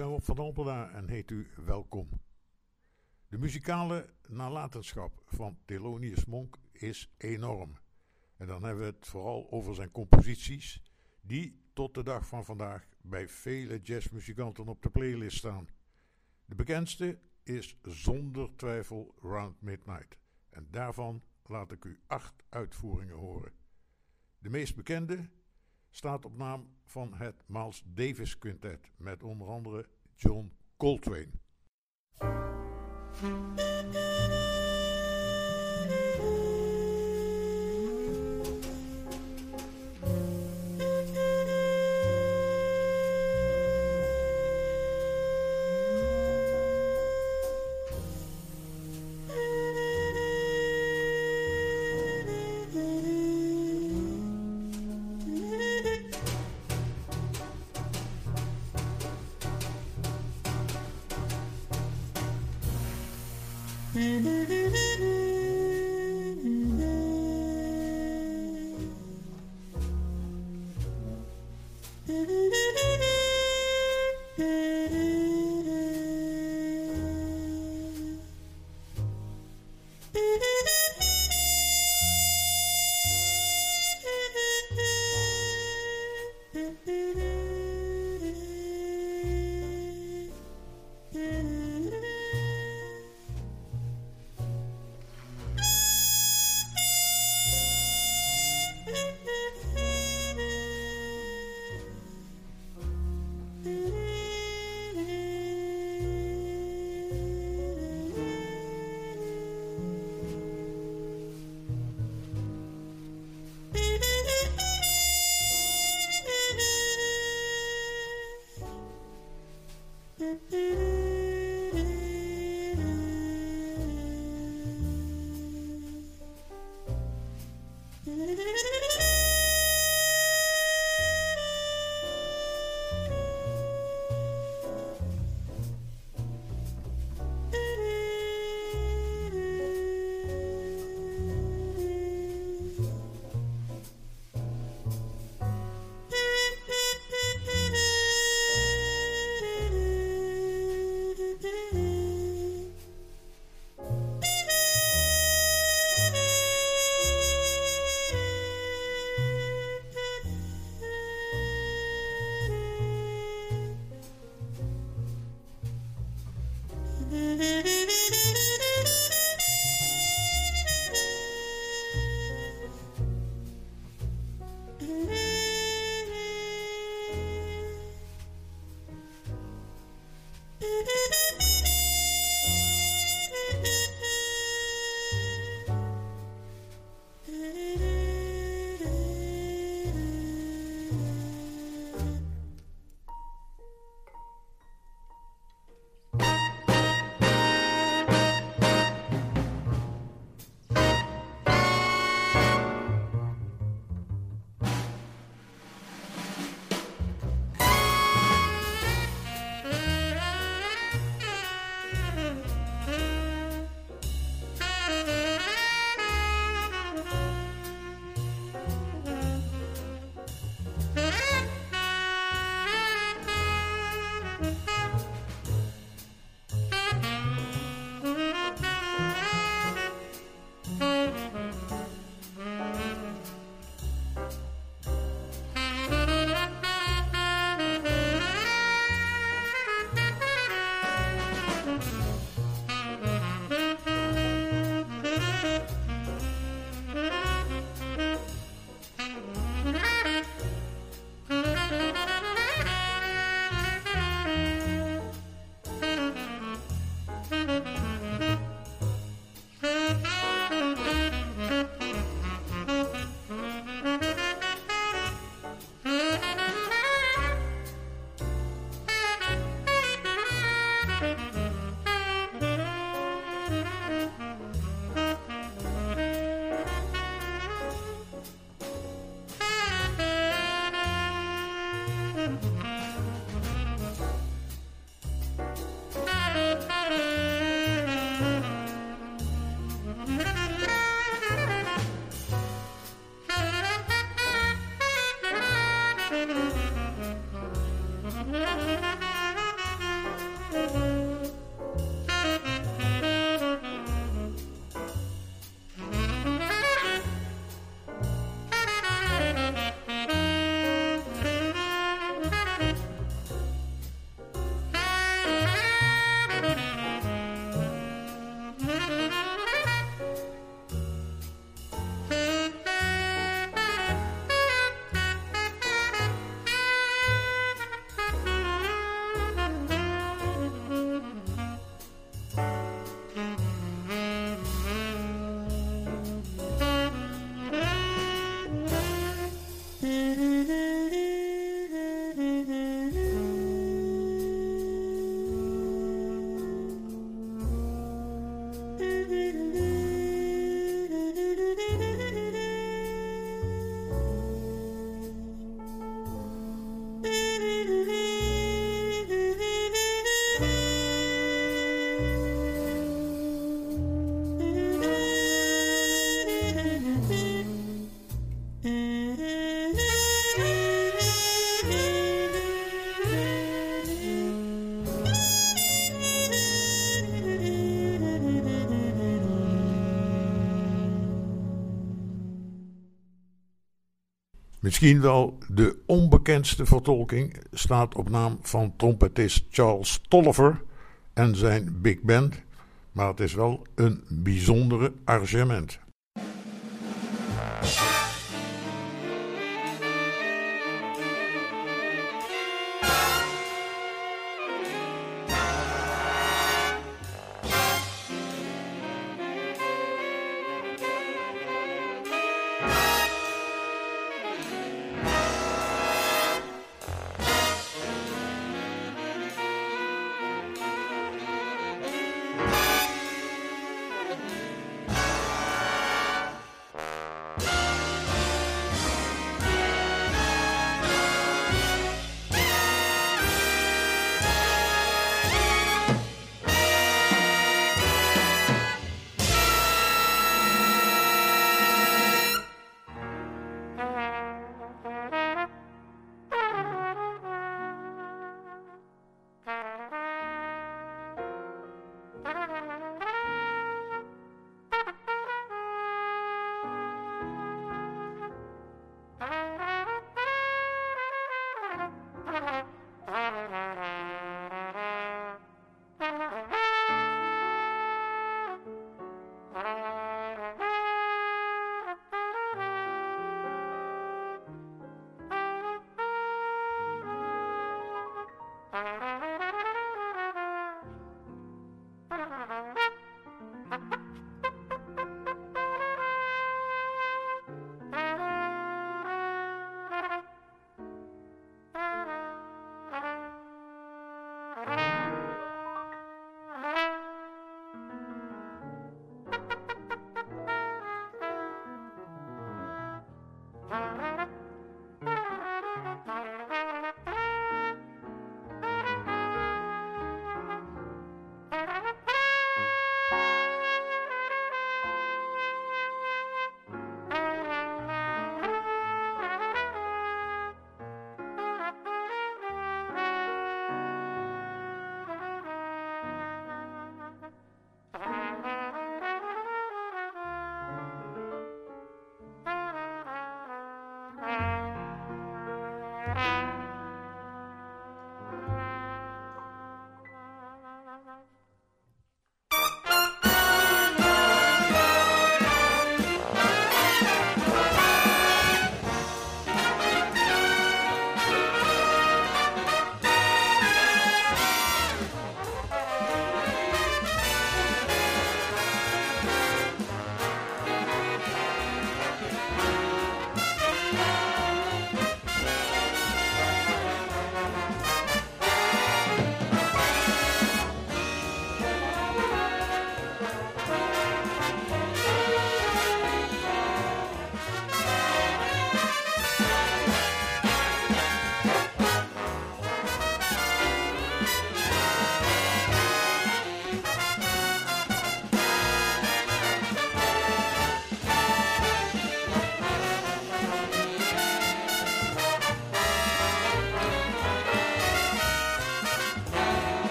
ben Rob van Alpela en heet u welkom. De muzikale nalatenschap van Thelonious Monk is enorm. En dan hebben we het vooral over zijn composities, die tot de dag van vandaag bij vele jazzmuzikanten op de playlist staan. De bekendste is zonder twijfel Round Midnight. En daarvan laat ik u acht uitvoeringen horen. De meest bekende staat op naam van het Miles Davis Quintet met onder andere John Coltrane. Misschien wel de onbekendste vertolking staat op naam van trompetist Charles Tolliver en zijn big band, maar het is wel een bijzondere arrangement.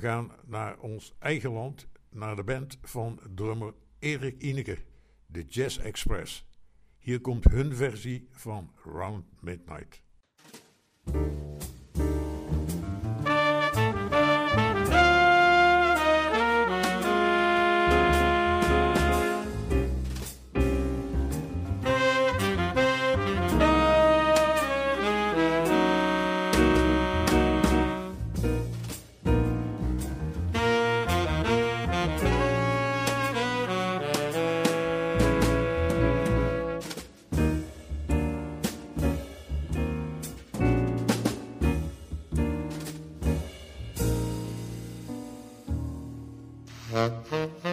Gaan naar ons eigen land, naar de band van drummer Erik Ineke, de Jazz Express. Hier komt hun versie van Round Midnight. Mm-hmm.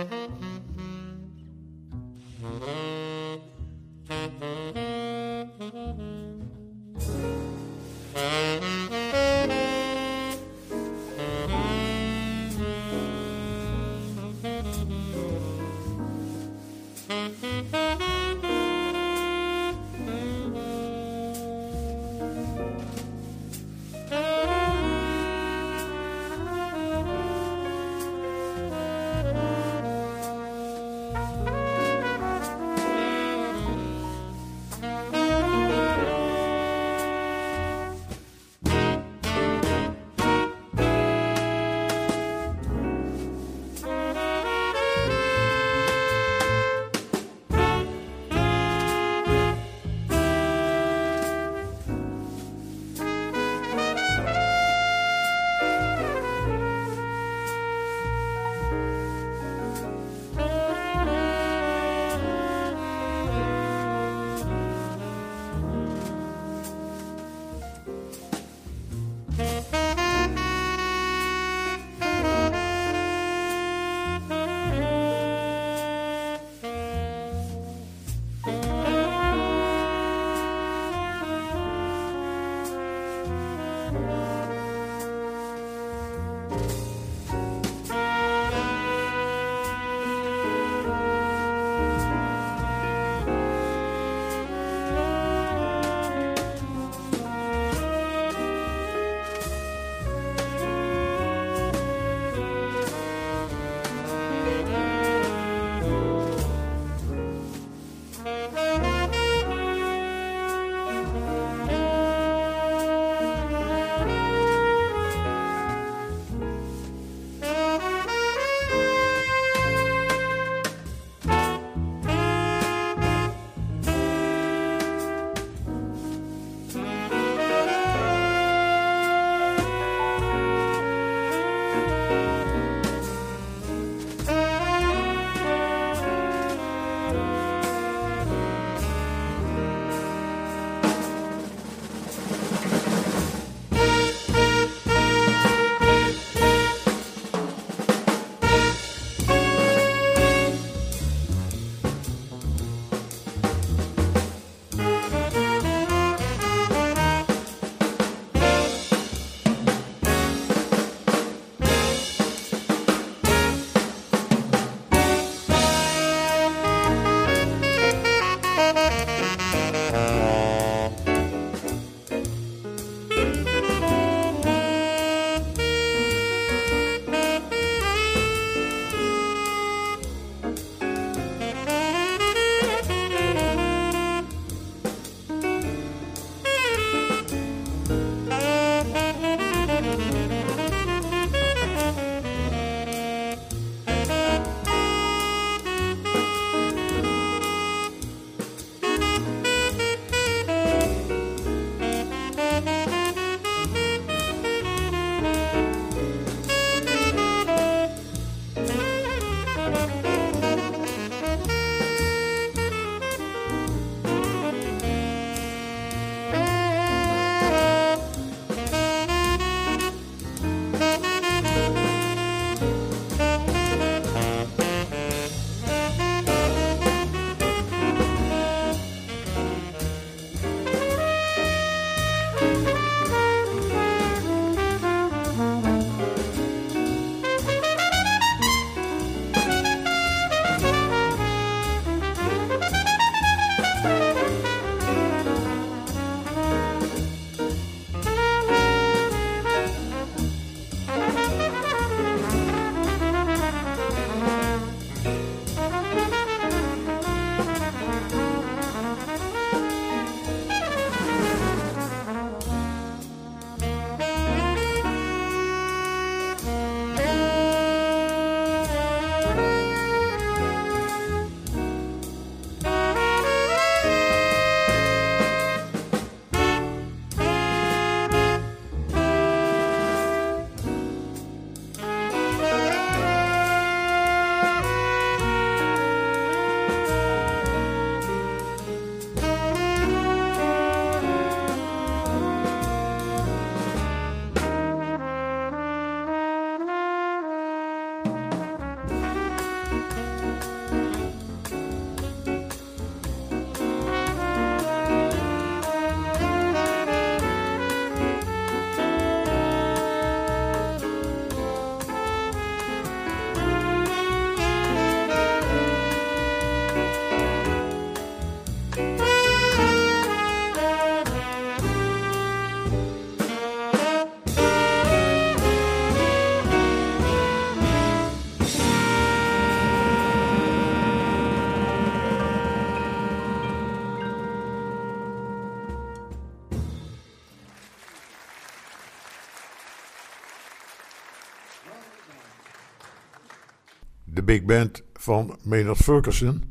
Big band van Maynard Ferguson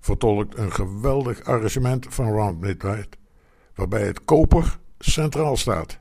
vertolkt een geweldig arrangement van Round Midnight, waarbij het koper centraal staat.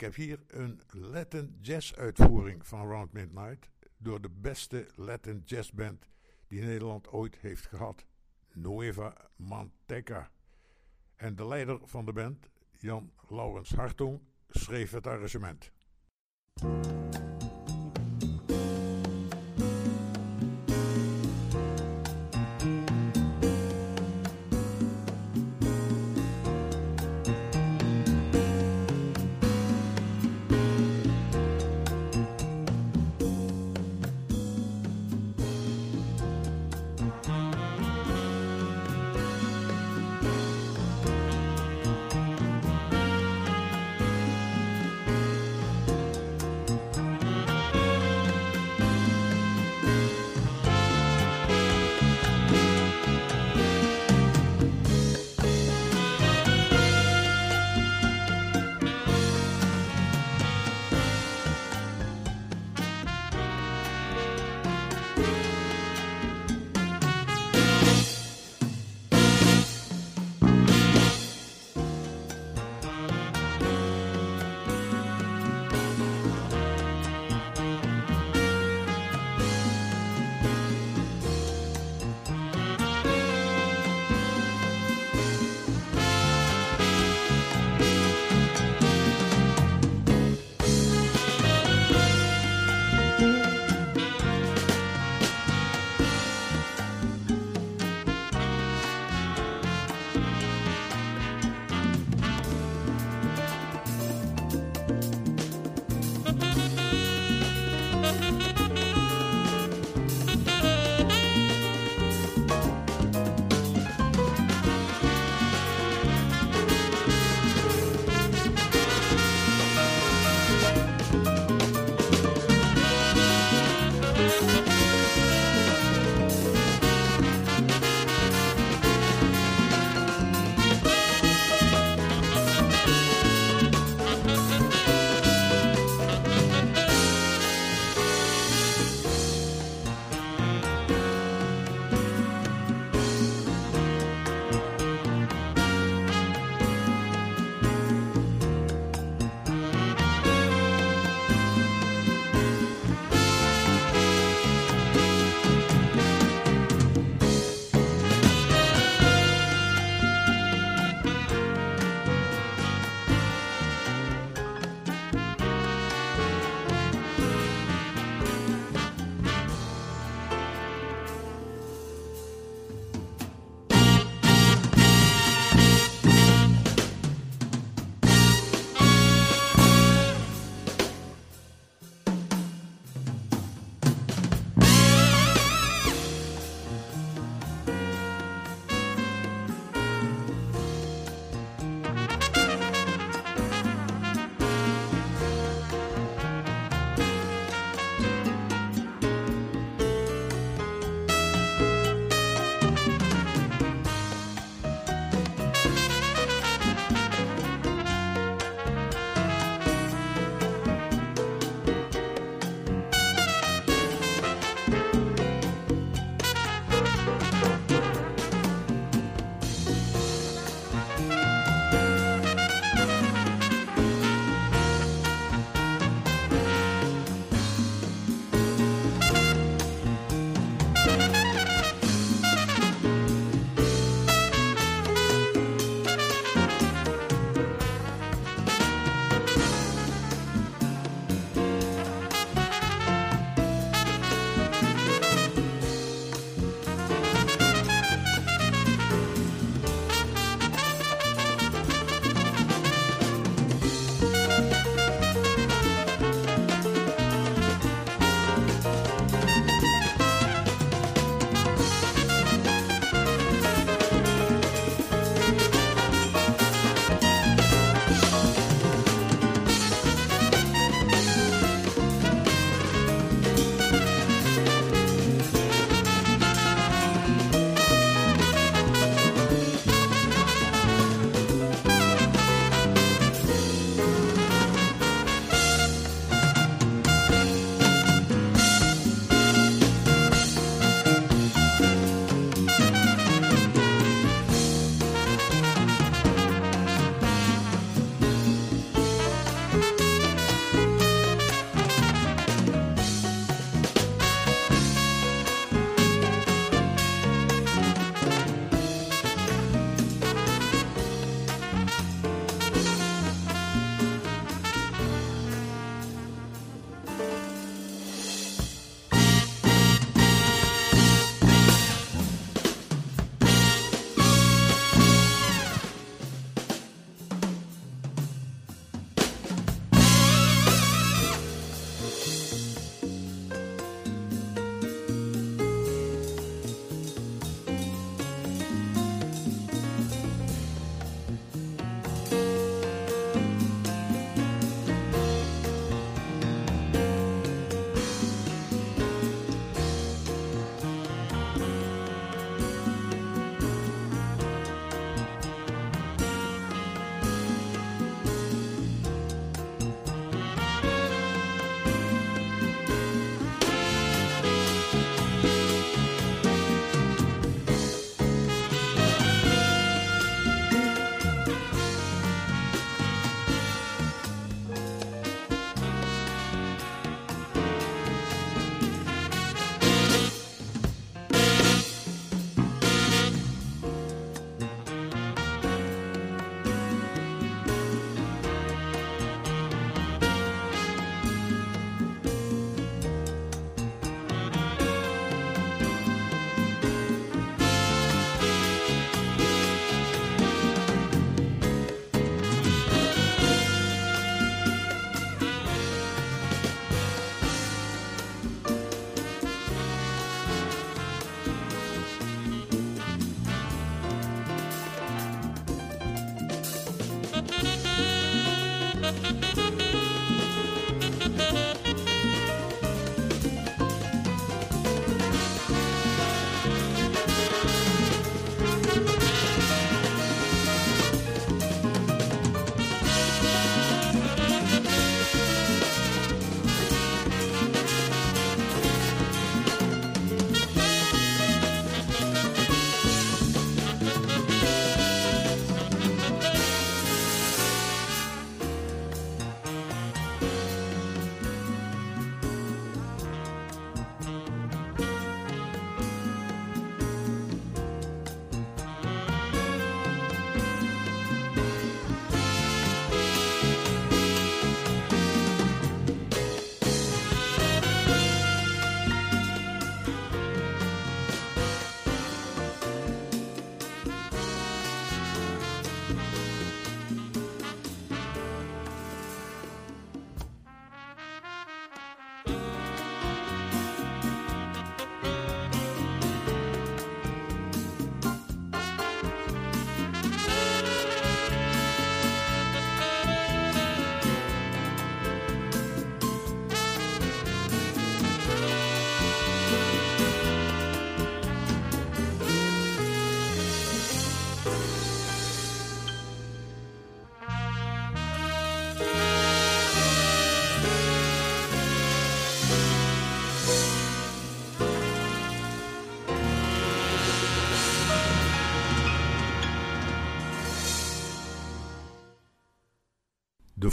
Ik heb hier een Latin jazz uitvoering van Round Midnight. door de beste Latin jazzband die Nederland ooit heeft gehad, Nueva Manteca. En de leider van de band, Jan Laurens Hartong, schreef het arrangement.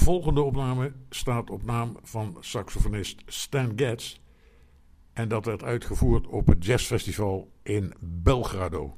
Volgende opname staat op naam van saxofonist Stan Getz. En dat werd uitgevoerd op het jazzfestival in Belgrado.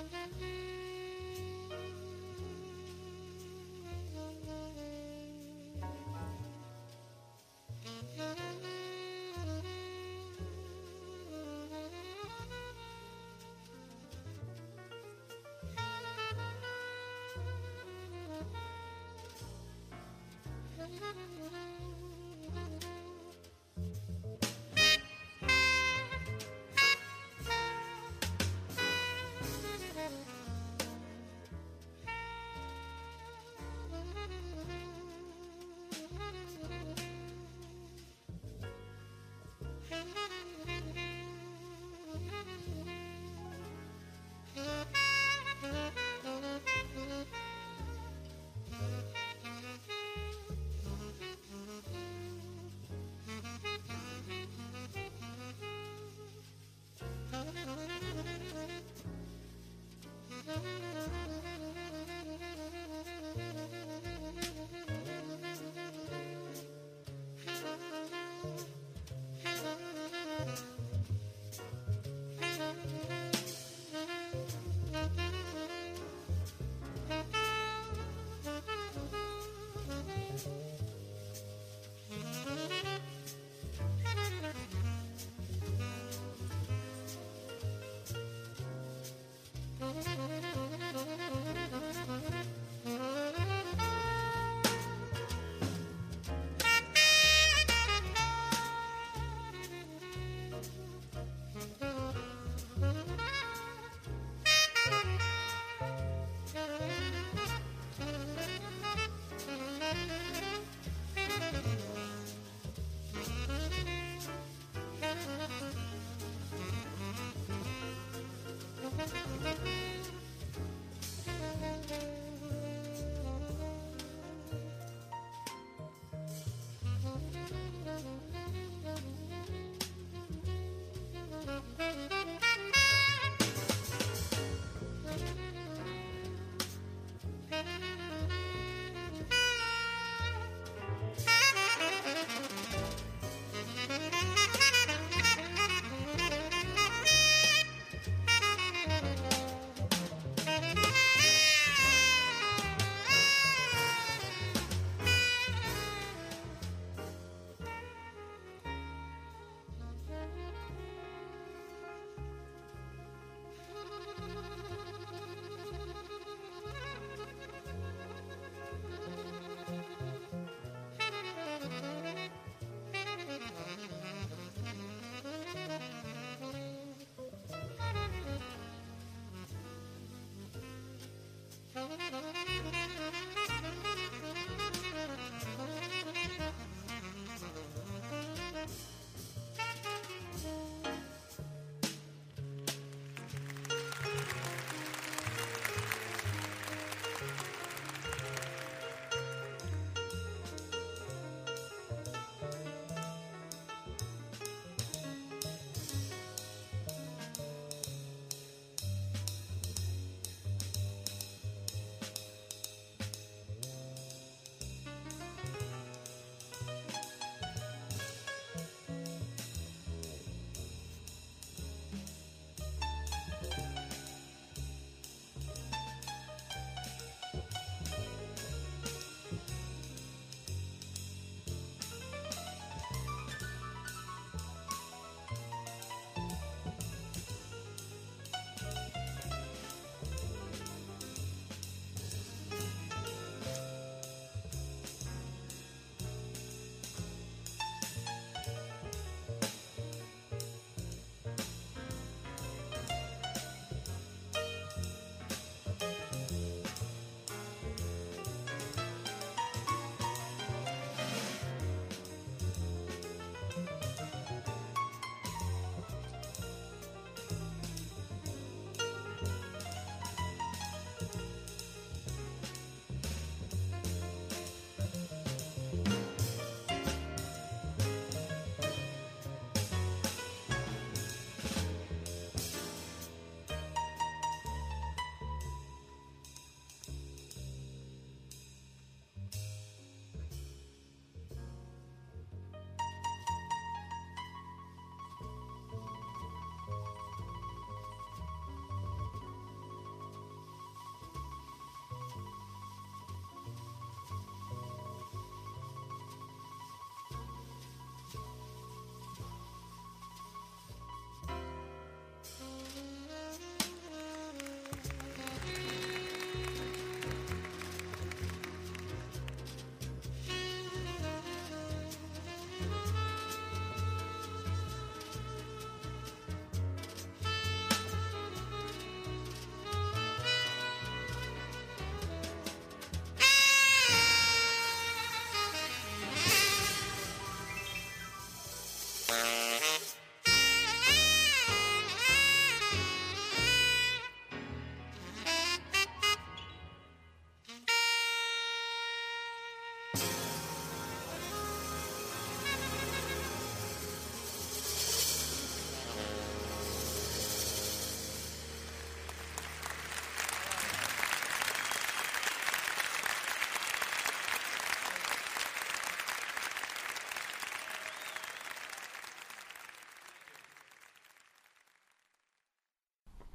Mm-hmm.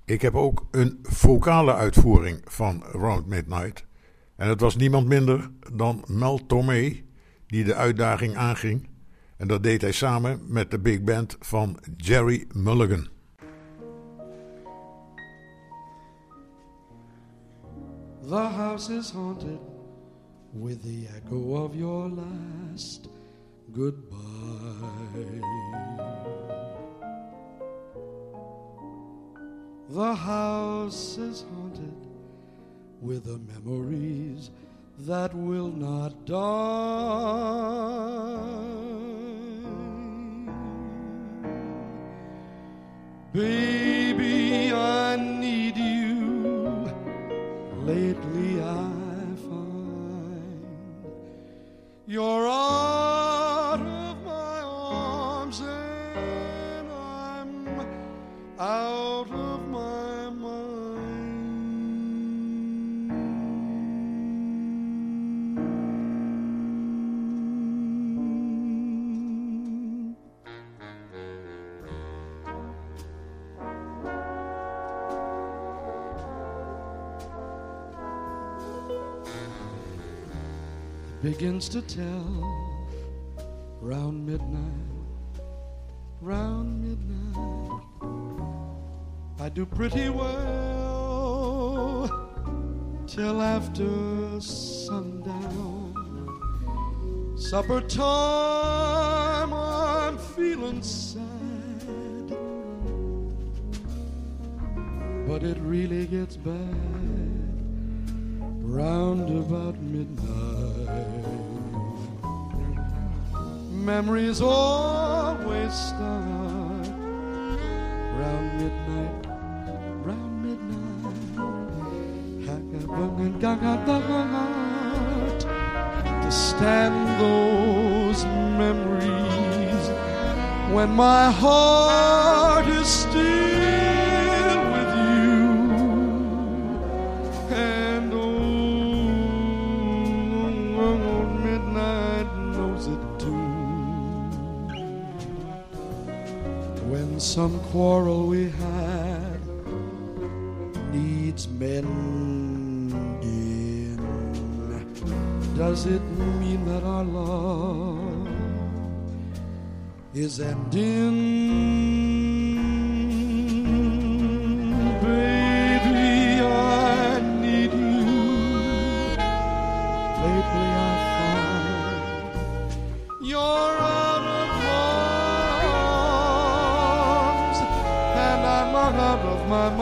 Ik heb ook een vocale uitvoering van Round Midnight. En het was niemand minder dan Mel Tormé die de uitdaging aanging. En dat deed hij samen met de big band van Jerry Mulligan. The house is haunted with the echo of your last goodbye. The house is haunted with the memories that will not die. Begins to tell round midnight, round midnight. I do pretty well till after sundown. Supper time, I'm feeling sad, but it really gets bad round about midnight. Memories always start round midnight, round midnight. Heart to stand those memories when my heart some quarrel we had needs mending, does it mean that our love is ending? My.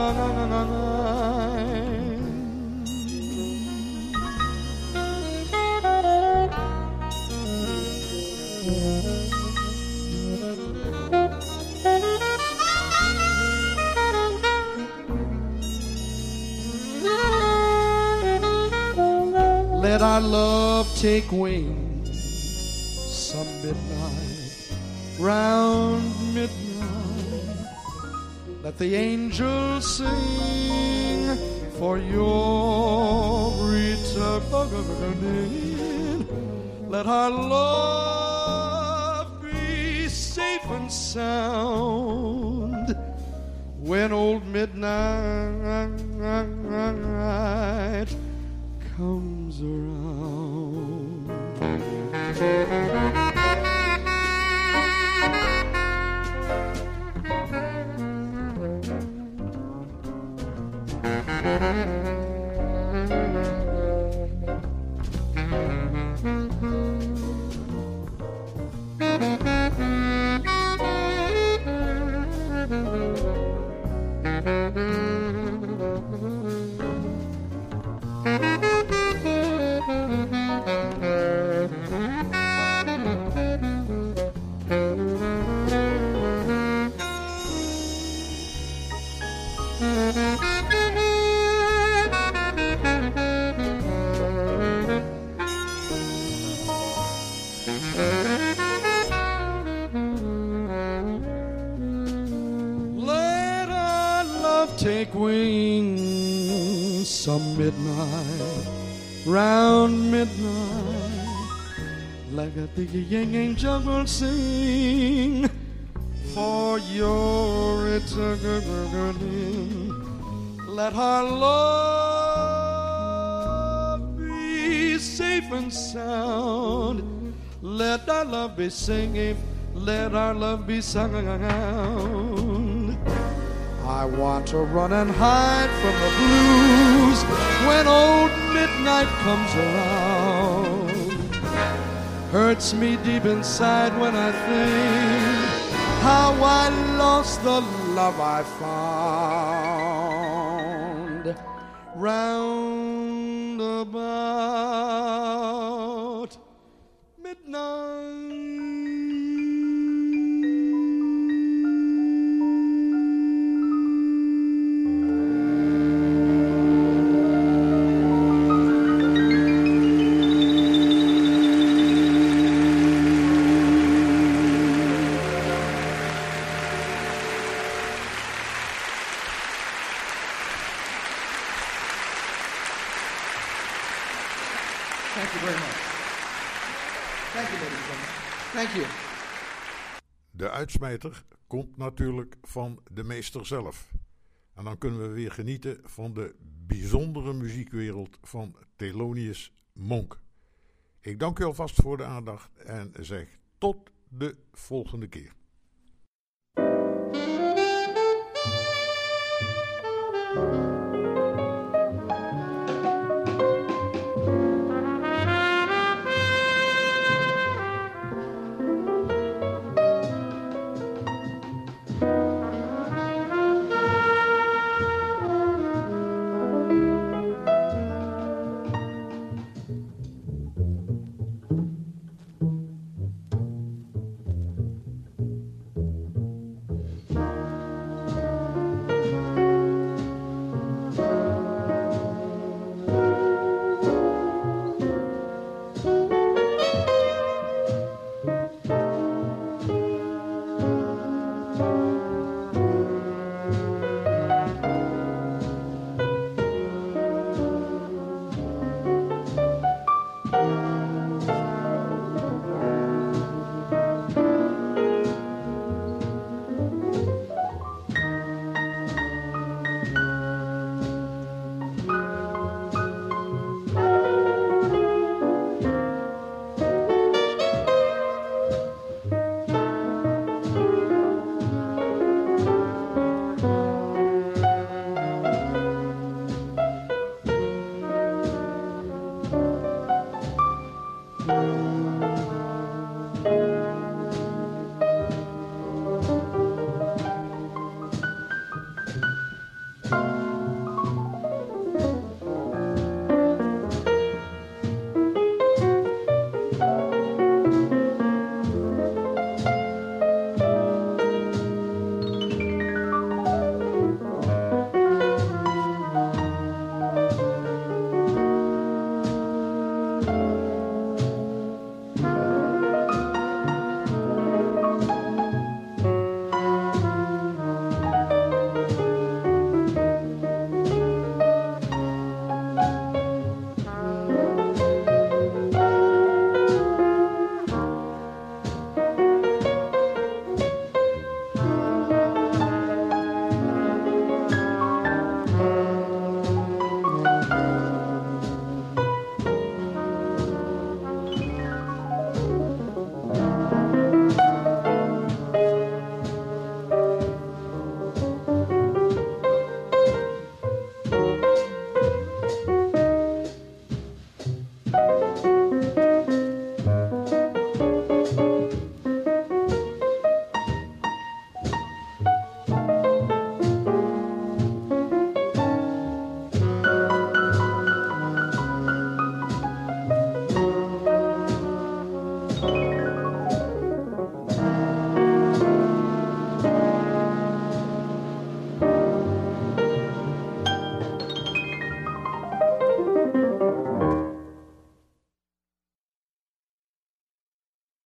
Let our love take wing some midnight, round midnight. Let the angels sing for your return. Let our love be safe and sound when old midnight some midnight, round midnight, like a big yang angel will sing for your return. Let our love be safe and sound. Let our love be singing. Let our love be sung. I want to run and hide from the blues when old midnight comes around. Hurts me deep inside when I think how I lost the love I found round about uitsmijter komt natuurlijk van de meester zelf. En dan kunnen we weer genieten van de bijzondere muziekwereld van Thelonious Monk. Ik dank u alvast voor de aandacht en zeg tot de volgende keer.